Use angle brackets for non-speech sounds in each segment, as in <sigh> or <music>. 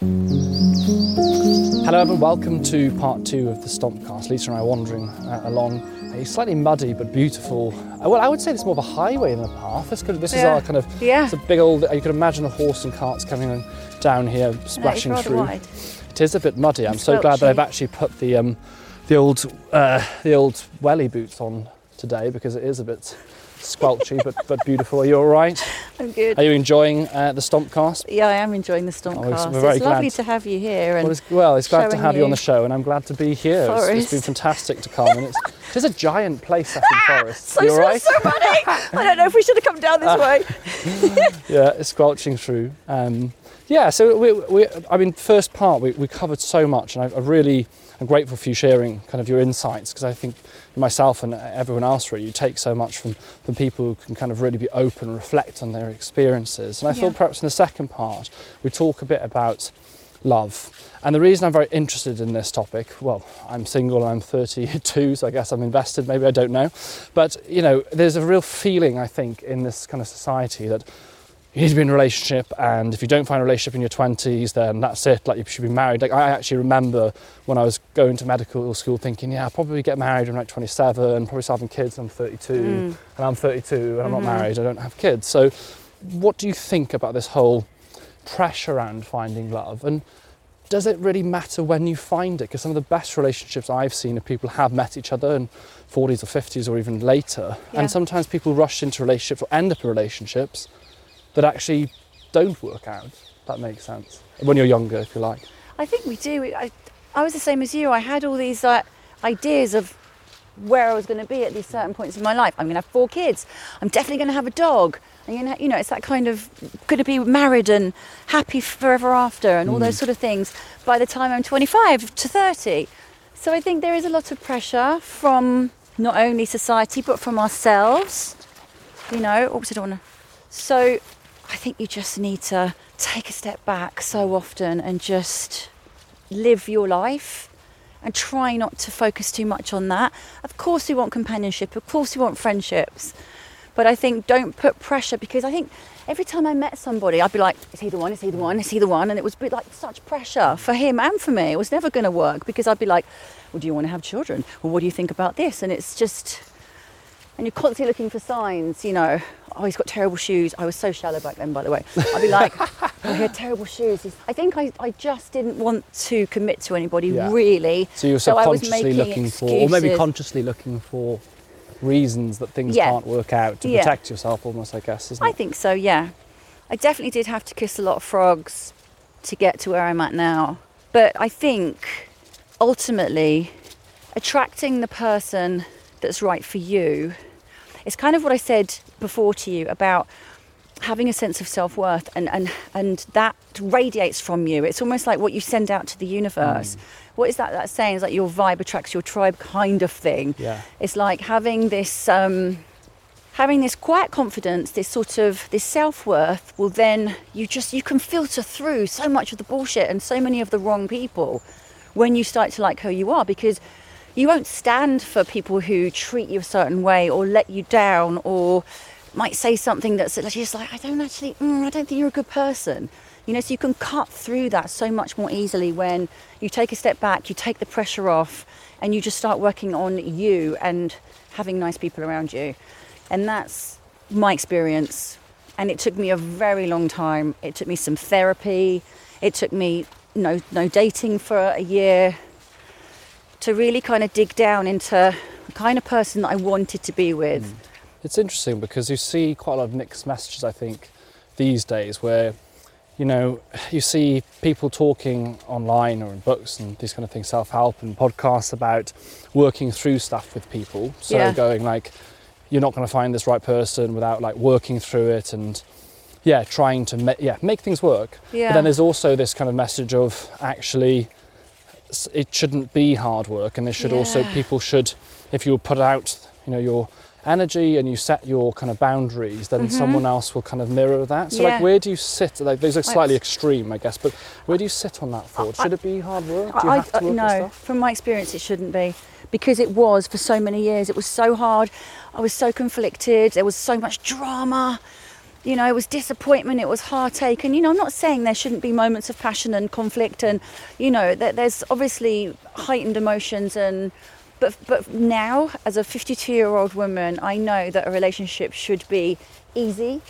Hello, everyone. Welcome to part two of the Stompcast. Lisa and I are wandering uh, along a slightly muddy but beautiful. Uh, well, I would say it's more of a highway than a path. This, could, this is our kind of. Yeah. It's a big old. You could imagine a horse and carts coming down here, splashing rather through. wide. It is a bit muddy. I'm And so glad that I've actually put the um, the old uh, the old welly boots on today because it is a bit squelchy but but beautiful. Are you all right? I'm good. Are you enjoying uh, the Stompcast? yeah, I am enjoying the Oh, Stompcast. we're- we're very it's lovely to have you here. And Well, it's, well, it's glad to have you on the show, and I'm glad to be here. It's- it's been fantastic to come, and it's, it is a giant place up in <laughs> Forest. so, you all right? so funny. I don't know if we should have come down this <laughs> way. Yeah, it's squelching through. Um, yeah, so we, we, I mean, first part we, we covered so much, and I, I really am grateful for you sharing kind of your insights because I think myself and everyone else really you take so much from, from people who can kind of really be open and reflect on their experiences. And I Yeah. thought perhaps in the second part we talk a bit about love. And the reason I'm very interested in this topic, well, I'm single and I'm 32, so I guess I'm invested, maybe I don't know. But, you know, there's a real feeling, I think, in this kind of society that you need to be in a relationship, and if you don't find a relationship in your 20s, then that's it, like you should be married. Like, I actually remember when I was going to medical school thinking, yeah, I'll probably get married when I'm like 27, probably start having kids when I'm 32, hmm. and I'm 32 and I'm not mm-hmm. married, I don't have kids. So, what do you think about this whole pressure around finding love? And does it really matter when you find it? Because some of the best relationships I've seen are people have met each other in 40s or 50s or even later. Yeah. And sometimes people rush into relationships or end up in relationships that actually don't work out. That makes sense. When you're younger, if you like. I think we do. I, I was the same as you. I had all these uh, ideas of where I was going to be at these certain points in my life. I'm going to have four kids. I'm definitely going to have a dog. I'm going to, you know, it's that kind of going to be married and happy forever after, and all those sort of things. By the time I'm 25 to 30, so I think there is a lot of pressure from not only society but from ourselves. You know, I don't want to. So I think you just need to take a step back so often and just live your life and try not to focus too much on that. Of course, we want companionship, of course, we want friendships, but I think don't put pressure because I think every time I met somebody, I'd be like, is he the one? Is he the one? Is he the one? And it was like such pressure for him and for me. It was never going to work because I'd be like, well, do you want to have children? Well, what do you think about this? And it's just, and you're constantly looking for signs, you know. Oh, he's got terrible shoes. I was so shallow back then, by the way. I'd be like, <laughs> oh, he had terrible shoes. I think I, I just didn't want to commit to anybody Yeah. really. So you're I was subconsciously making looking for, or maybe consciously looking for reasons that things Yeah. can't work out to Yeah. protect yourself almost, I guess, isn't I think so, yeah. I definitely did have to kiss a lot of frogs to get to where I'm at now. But I think ultimately attracting the person that's right for you is kind of what I said before to you about having a sense of self-worth and, and, and that radiates from you. It's almost like what you send out to the universe. What is that that saying? It's like your vibe attracts your tribe kind of thing. Yeah. It's like having this um, having this quiet confidence, this sort of this self-worth will then you just you can filter through so much of the bullshit and so many of the wrong people when you start to like who you are because you won't stand for people who treat you a certain way or let you down or might say something that's just like I don't actually mm, I don't think you're a good person. You know, so you can cut through that so much more easily when you take a step back, you take the pressure off, and you just start working on you and having nice people around you. And that's my experience. And it took me a very long time. It took me some therapy. It took me no no dating for a year to really kind of dig down into the kind of person that I wanted to be with. Hmm. It's interesting because you see quite a lot of mixed messages, I think, these days where you know, you see people talking online or in books and these kind of things, self help and podcasts about working through stuff with people. So Yeah. going like, you're not going to find this right person without like working through it and yeah, trying to ma- yeah make things work. Yeah. But then there's also this kind of message of actually it shouldn't be hard work and there should also people should if you put out you know your energy and you set your kind of boundaries then someone else will kind of mirror that so Mm-hmm. Yeah. like where do you sit like those are Like- slightly extreme i guess but where do you sit on that thought I- should it be hard work do you I, have to I- work no, from my experience, it shouldn't be because it was for so many years. It was so hard. I was so conflicted. There was so much drama. You know, it was disappointment. It was heartache. And you know, I'm not saying there shouldn't be moments of passion and conflict, and you know, that there's obviously heightened emotions and. But, but now, as a 52 year old woman, I know that a relationship should be easy.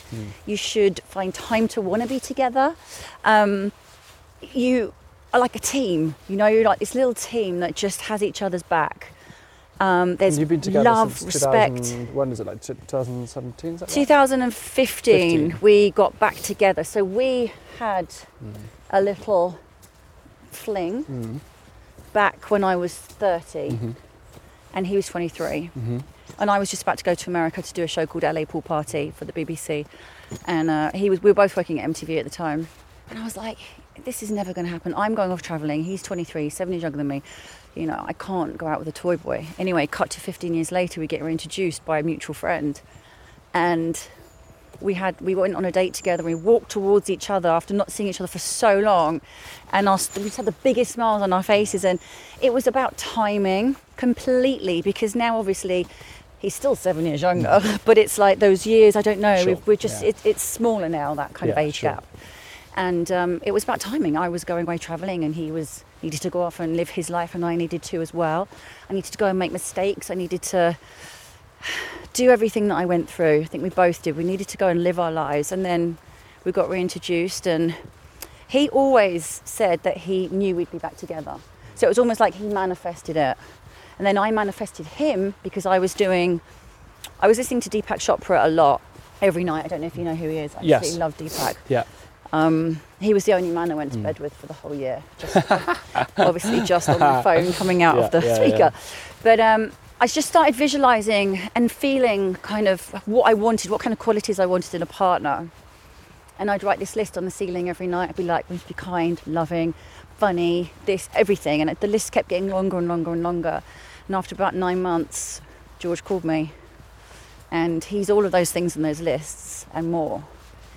You should find time to want to be together. Um, you are like a team. You know, you're like this little team that just has each other's back. Um, there's you've been together love, since respect. when is it like 2017 is that right? 2015, we got back together. So we had a little fling Mm. back when I was 30 Mm-hmm. and he was 23. And I was just about to go to America to do a show called LA Pool Party for the BBC. And uh, he was, we were both working at MTV at the time. And I was like, this is never going to happen. I'm going off traveling. He's 23, seven years younger than me. You know, I can't go out with a toy boy. Anyway, cut to 15 years later, we get introduced by a mutual friend. And we had we went on a date together. We walked towards each other after not seeing each other for so long, and our, we just had the biggest smiles on our faces. And it was about timing completely because now obviously he's still seven years younger, mm. <laughs> but it's like those years. I don't know. Sure, we're just yeah. it, it's smaller now that kind of age sure. gap. And um, it was about timing. I was going away traveling, and he was needed to go off and live his life, and I needed to as well. I needed to go and make mistakes. I needed to do everything that I went through. I think we both did. We needed to go and live our lives, and then we got reintroduced. And he always said that he knew we'd be back together. So it was almost like he manifested it. And then I manifested him because I was doing, I was listening to Deepak Chopra a lot every night. I don't know if you know who he is. I Yes. absolutely love Deepak. yeah Um, he was the only man I went to bed with for the whole year. Just, <laughs> obviously, just on the phone <laughs> coming out of the yeah, speaker. But um, I just started visualizing and feeling kind of what I wanted, what kind of qualities I wanted in a partner. And I'd write this list on the ceiling every night. I'd be like, we should be kind, loving, funny, this, everything. And the list kept getting longer and longer and longer. And after about nine months, George called me. And he's all of those things in those lists and more.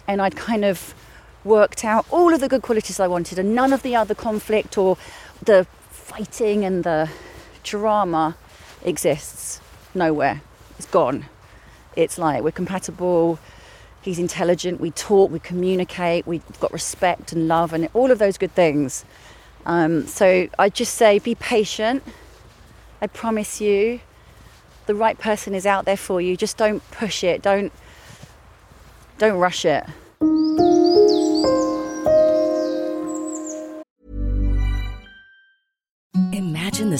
And I'd kind of worked out all of the good qualities I wanted and none of the other conflict or the fighting and the drama exists nowhere. It's gone. It's like we're compatible. He's intelligent. We talk. We communicate. We've got respect and love and all of those good things. Um, so I just say, be patient. I promise you, the right person is out there for you. Just don't push it. Don't don't rush it.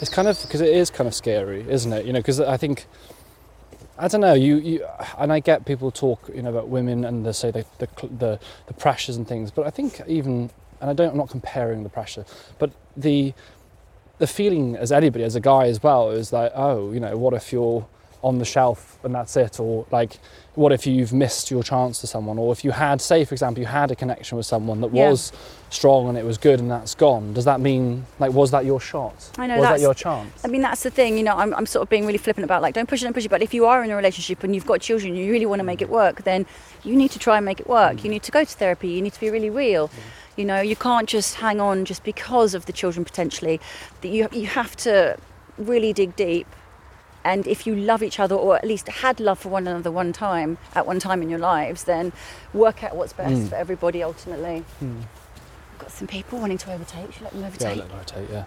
It's kind of because it is kind of scary isn't it? You know because i think i don't know you, you and i get people talk you know about women and they say the, the the the pressures and things but i think even and i don't i'm not comparing the pressure but the the feeling as anybody as a guy as well is like oh you know what if you're on the shelf and that's it or like what if you've missed your chance to someone or if you had say for example you had a connection with someone that Yeah. was strong and it was good and that's gone does that mean like was that your shot I know, was that your chance I mean, that's the thing, you know, I'm, I'm sort of being really flippant about like, don't push it, don't push it. But if you are in a relationship and you've got children, you really want to make it work, then you need to try and make it work. You mm. need to go to therapy, you need to be really real. You know, you can't just hang on just because of the children potentially. That you, you have to really dig deep. And if you love each other, or at least had love for one another one time at one time in your lives, then work out what's best for everybody ultimately. Got some people wanting to overtake. Should I let them yeah overtake? let me rotate yeah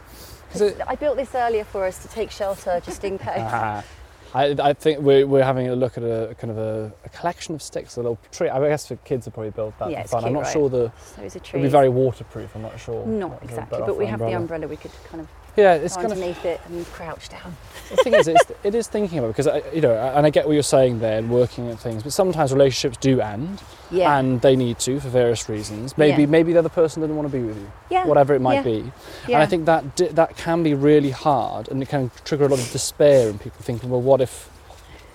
it- I built this earlier for us to take shelter just in <laughs> case. Ah. <laughs> I, I think we're, we're having a look at a kind of a, a collection of sticks, a little tree. I guess for kids, would probably build that Yeah, for fun. I'm not right? sure the Those are it'll be very waterproof. I'm not sure. Not what- exactly, but we have the umbrella. We could kind of Yeah, it's kind of underneath it and crouch down. the thing is, it's, it is thinking about it because I, you know, and I get what you're saying there and working at things, but sometimes relationships do end, Yeah. and they need to for various reasons. Maybe Yeah. maybe the other person doesn't want to be with you, Yeah, whatever it might yeah, be. And. I think that that can be really hard, and it can trigger a lot of despair in people thinking, well, what if,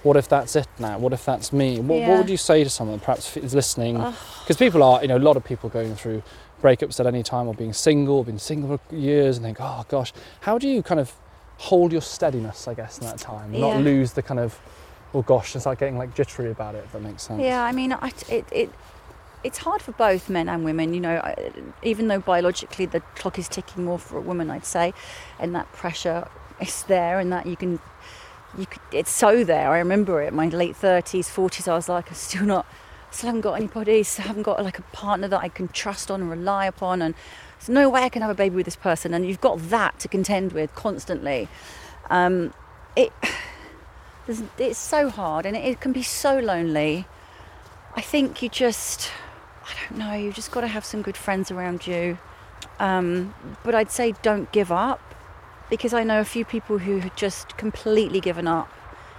what if that's it now? What if that's me? What, Yeah. what would you say to someone perhaps is listening? Because people are, you know, a lot of people going through breakups at any time or being single, been single for years, and think, oh gosh, how do you kind of hold your steadiness, I guess, in that time, and not Yeah. lose the kind of, oh gosh, and start getting like jittery about it, if that makes sense. Yeah, I mean, I, it, it, it's hard for both men and women. You know, even though biologically the clock is ticking more for a woman, I'd say, and that pressure is there, and that you can, could, it's so there. I remember it. My late thirties, forties. I was like, I'm still not, still haven't got anybody. Still haven't got like a partner that I can trust on and rely upon, and there's no way I can have a baby with this person. And you've got that to contend with constantly. Um, it, <sighs> it's so hard, and it, it can be so lonely. I think you just, I don't know, you've just got to have some good friends around you. Um, but I'd say don't give up because I know a few people who had just completely given up.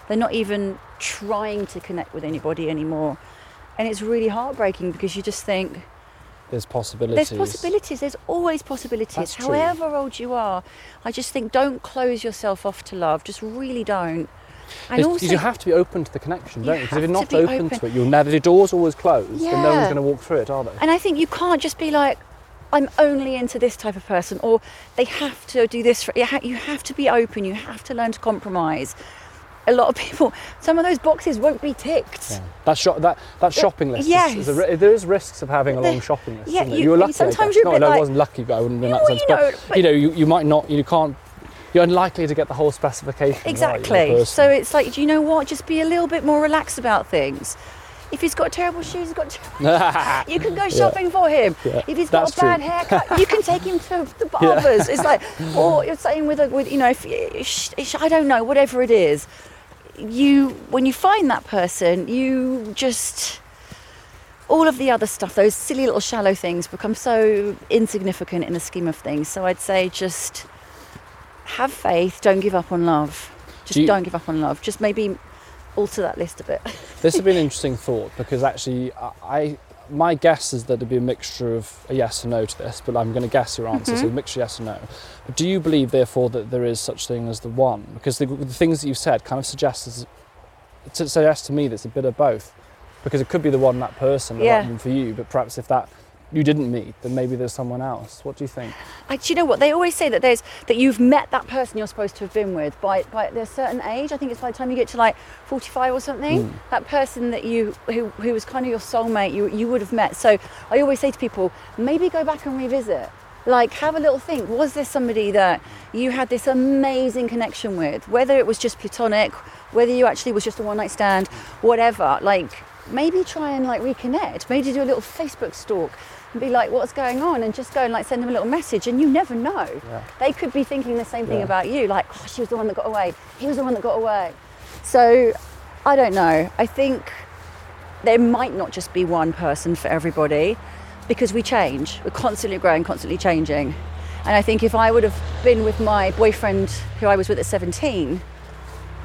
They're not even trying to connect with anybody anymore. And it's really heartbreaking because you just think There's possibilities. there's possibilities, there's always possibilities, That's true. however old you are. I just think don't close yourself off to love, just really don't. And also, you have to be open to the connection, don't you? Because if you're not open, open. to it, you'll never. The door's always closed, and no one's going to walk through it, are they? And I think you can't just be like, I'm only into this type of person, or they have to do this. For, you have to be open. You have to learn to compromise. A lot of people, some of those boxes won't be ticked. Yeah. That shop, that that shopping list. yes. Is, is a, there is risks of having a long shopping list. yeah, you- you were lucky. I sometimes you're a bit no, I wasn't lucky, but I wouldn't in that sense. you but, know, but- you know, you, you might not. You can't. You're unlikely to get the whole specification. Exactly. the so it's like, do you know what? Just be a little bit more relaxed about things. If he's got terrible shoes, he's got. Ter- <laughs> you can go shopping for him. Yeah, If he's got that's a bad true. haircut, you can take him to the <laughs> barbers. It's like, or you're saying with a, with you know, if sh- I don't know, whatever it is, you when you find that person, you just all of the other stuff, those silly little shallow things, become so insignificant in the scheme of things. So I'd say just have faith. Don't give up on love. Just Do don't give up on love. Just maybe alter that list a bit. <laughs> This would be an <laughs> interesting thought because actually, I, my guess is that there'd be a mixture of a yes and no to this, but I'm going to guess your answer. Mm-hmm. So a mixture of yes and no. But do you believe, therefore, that there is such thing as the one? Because the, the things that you've said kind of suggests it suggests to me that it's a bit of both. Because it could be the one that person, the Yeah. right one for you, but perhaps if that you didn't meet, then maybe there's someone else. What do you think? I, do you know what they always say that there's that you've met that person you're supposed to have been with by by a certain age. I think it's by the time you get to like 45 or something. Hmm. That person that you who who was kind of your soulmate you you would have met. So I always say to people, maybe go back and revisit. Like have a little think. Was there somebody that you had this amazing connection with? Whether it was just platonic, whether you actually was just a one night stand, whatever. Like maybe try and like reconnect. Maybe do a little Facebook stalk and be like, what's going on? And just go and like send them a little message. And you never know. Yeah. They could be thinking the same thing Yeah. about you. Like, oh, she was the one that got away. He was the one that got away. So I don't know. I think there might not just be one person for everybody because we change. We're constantly growing, constantly changing. And I think if I would have been with my boyfriend who I was with at 17,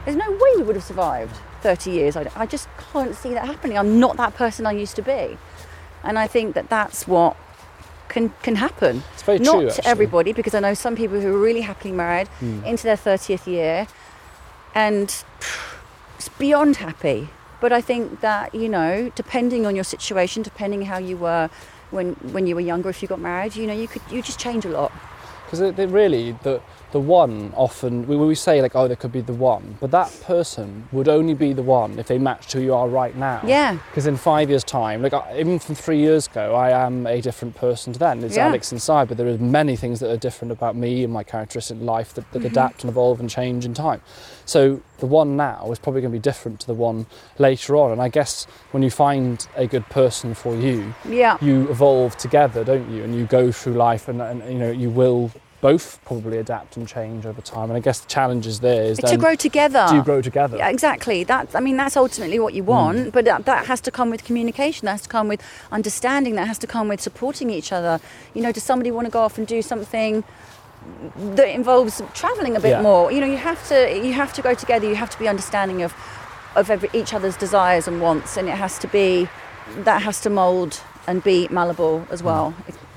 there's no way we would have survived 30 years. I, I just can't see that happening. I'm not that person I used to be. And I think that that's what can can happen. It's very not true, to. Everybody, because I know some people who are really happily married hmm. into their 30th year and it's beyond happy. But I think that you know, depending on your situation, depending how you were when when you were younger, if you got married, you know, you could you just change a lot. because really the the one often we, we say like oh there could be the one but that person would only be the one if they matched who you are right now Yeah. because in five years time like I- even from three years ago i am a different person to then it's Yeah. alex inside but there are many things that are different about me and my characteristic life that, that Mm-hmm. adapt and evolve and change in time so the one now is probably going to be different to the one later on and i guess when you find a good person for you Yeah. you evolve together, don't you? And you go through life, and, and you know you will both probably adapt and change over time. And I guess the challenge is there is to grow together. do you grow together? Yeah, exactly. That I mean, that's ultimately what you want. Mm. But that, that has to come with communication. That has to come with understanding. That has to come with supporting each other. You know, does somebody want to go off and do something that involves travelling a bit Yeah. more? You know, you have to you have to go together. You have to be understanding of of every, each other's desires and wants, and it has to be that has to mould and be malleable as well.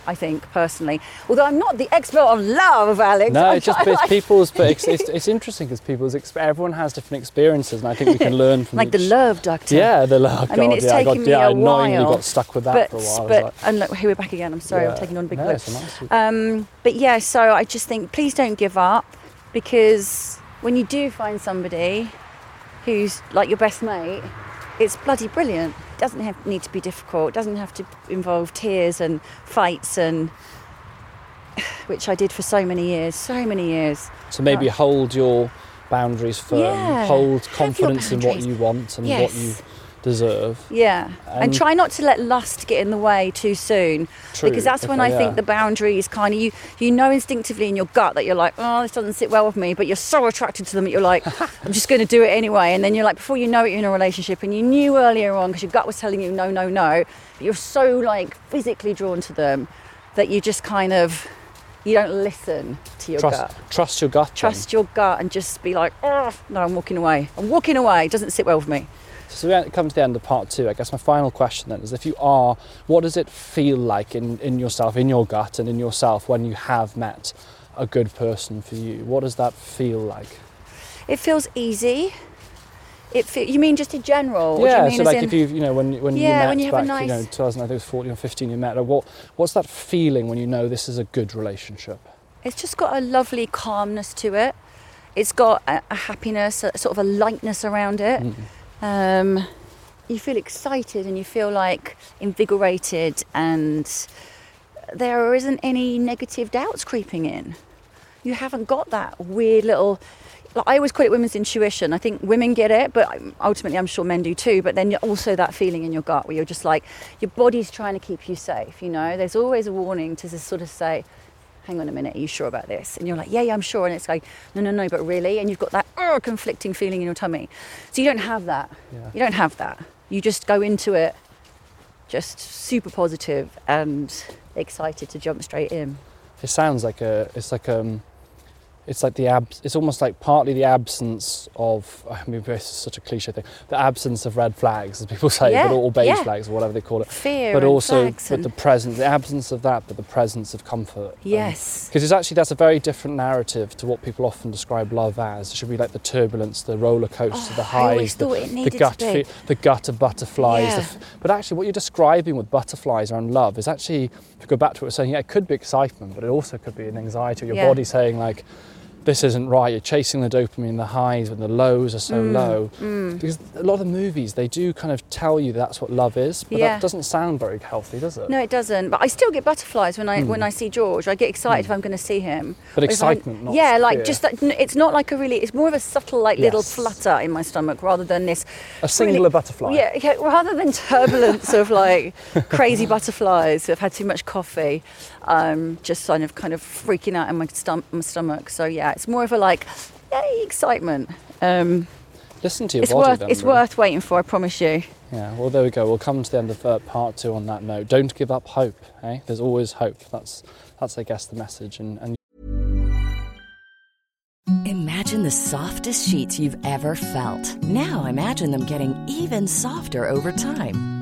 I think personally, although I'm not the expert on love, Alex. No, it's just it's like- people's, but it's, it's, <laughs> it's interesting because people's everyone has different experiences, and I think we can <laughs> learn from like the love doctor. Yeah, the love. I mean, it's yeah, I got, taken me yeah, a annoyingly while, got stuck with that but for a while. But like, and look, here we're back again. I'm sorry, I'm taking on a big no, load. it's a nice. Um, but yeah, so I just think please don't give up because when you do find somebody who's like your best mate, it's bloody brilliant. Doesn't have, need to be difficult. It doesn't have to involve tears and fights and <sighs> which I did for so many years, so many years. So maybe hold your boundaries firm, Yeah, hold confidence in what you want and Yes. what you deserve. Yeah, and And- try not to let lust get in the way too soon, True, because that's when okay, I yeah. think the boundary is kind of you. You know instinctively in your gut that you're like, oh, this doesn't sit well with me, but you're so attracted to them that you're like, <laughs> I'm just going to do it anyway. And then you're like, before you know it, you're in a relationship, and you knew earlier on because your gut was telling you no, no, no. But you're so like physically drawn to them that you just kind of you don't listen to your Trust, gut. trust your gut. then. Trust your gut and just be like, oh, no, I'm walking away. I'm walking away. It doesn't sit well with me. So we come to the end of part two. I guess my final question then is: if you are, what does it feel like in, in yourself, in your gut, and in yourself when you have met a good person for you? What does that feel like? It feels easy. It fe- you mean just in general? Yeah. you mean so like if you you know when you- when you Yeah, met when you have a back you know nice- 2000 I think it was 14 or 15 you met. Like what what's that feeling when you know this is a good relationship? It's just got a lovely calmness to it. It's got a, a happiness, a, sort of a lightness around it. Um, you feel excited and you feel like invigorated, and there isn't any negative doubts creeping in. You haven't got that weird little. Like I always call it women's intuition. I think women get it, but ultimately I'm sure men do too. But then you're also that feeling in your gut where you're just like your body's trying to keep you safe. You know, there's always a warning to just sort of say, hang on a minute, are you sure about this? And you're like, yeah, yeah, I'm sure. And it's like, no, no, no, but really? And you've got that uh, conflicting feeling in your tummy. So you don't have that. Yeah. You don't have that. You just go into it just super positive and excited to jump straight in. It sounds like a it's like um it's like the abs it's almost like partly the absence of <laughs> I mean this is such a cliche thing the absence of red flags as people <laughs> say Yeah, but or beige yeah. flags or whatever they call it Fear but and also flags but the presence the absence of that but the presence of comfort Yes. because it's actually that's a very different narrative to what people often describe love as it should be like the turbulence the roller coaster the Oh, always highs the, the gut fe- the gut of butterflies Yeah. f- but actually what you're describing with butterflies around love is actually if you go back to what we're saying yeah it could be excitement but it also could be an anxiety your body saying like this isn't right you're chasing the dopamine the highs when the lows are Mm, so low because a lot of the movies they do kind of tell you that's what love is but Yeah. that doesn't sound very healthy does it No, it doesn't. But I still get butterflies when I when I see George. I get excited if I'm going to see him. Hmm. But Or excitement, not yeah, like fear. just that. It's not like a really. It's more of a subtle, like little flutter in my stomach rather than this. a singular really- butterfly Yeah, yeah, rather than turbulence of like <laughs> crazy butterflies who have had too much coffee, um, just kind of kind of freaking out in my, stom- my stomach. So yeah, it's more of a like, yay, excitement. Um, listen to your it's body worth then, it's really. worth waiting for. I promise you. Yeah, well, there we go. We'll come to the end of uh, part two on that note. Don't give up hope. Eh? There's always hope. That's that's I guess the message. And, and Imagine the softest sheets you've ever felt. Now imagine them getting even softer over time.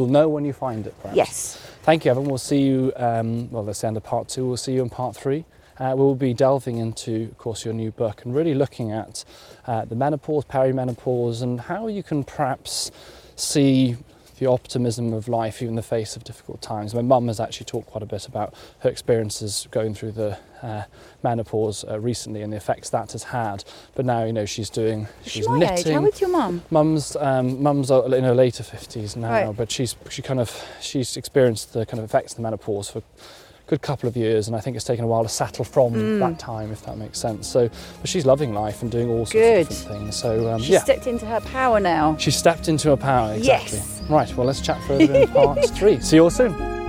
You'll know when you find it, perhaps. Yes. Thank you, Evan. We'll see you, um, well, that's the end of part two. We'll see you in part three. Uh, we'll be delving into, of course, your new book and really looking at uh, the menopause, perimenopause, and how you can perhaps see the optimism of life even in the face of difficult times. My mum has actually talked quite a bit about her experiences going through the uh, menopause uh, recently and the effects that has had. But now, you know, she's doing, She's my age. knitting. How old's your mum? Mum's um, mum's in her later fifties now, Right. but she's she kind of she's experienced the kind of effects of the menopause for good couple of years, and I think it's taken a while to settle from Mm. that time, if that makes sense. So, but she's loving life and doing all sorts Good. of different things. So, um, She's yeah, stepped into her power now. she stepped into her power. Exactly. Yes. Right. Well, let's chat further in <laughs> part three. See you all soon.